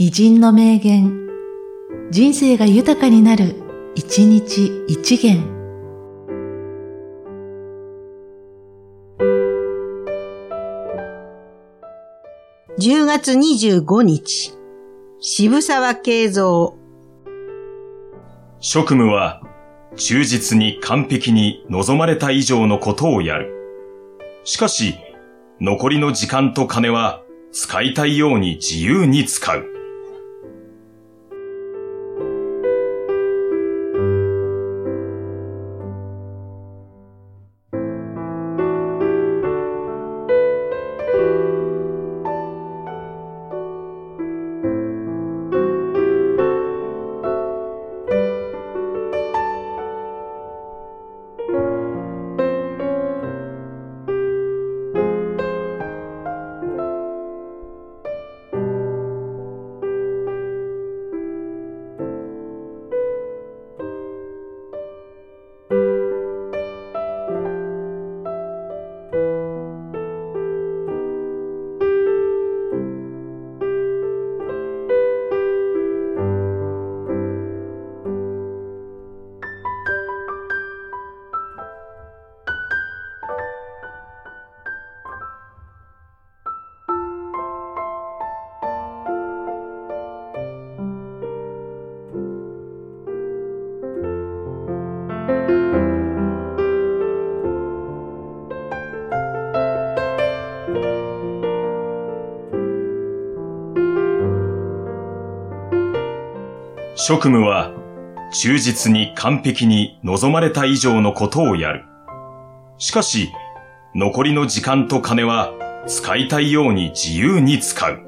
偉人の名言、人生が豊かになる、一日一元。10月25日、渋沢慶三。職務は、忠実に完璧に望まれた以上のことをやる。しかし、残りの時間と金は使いたいように自由に使う。職務は、忠実に完璧に望まれた以上のことをやる。しかし、残りの時間と金は使いたいように自由に使う。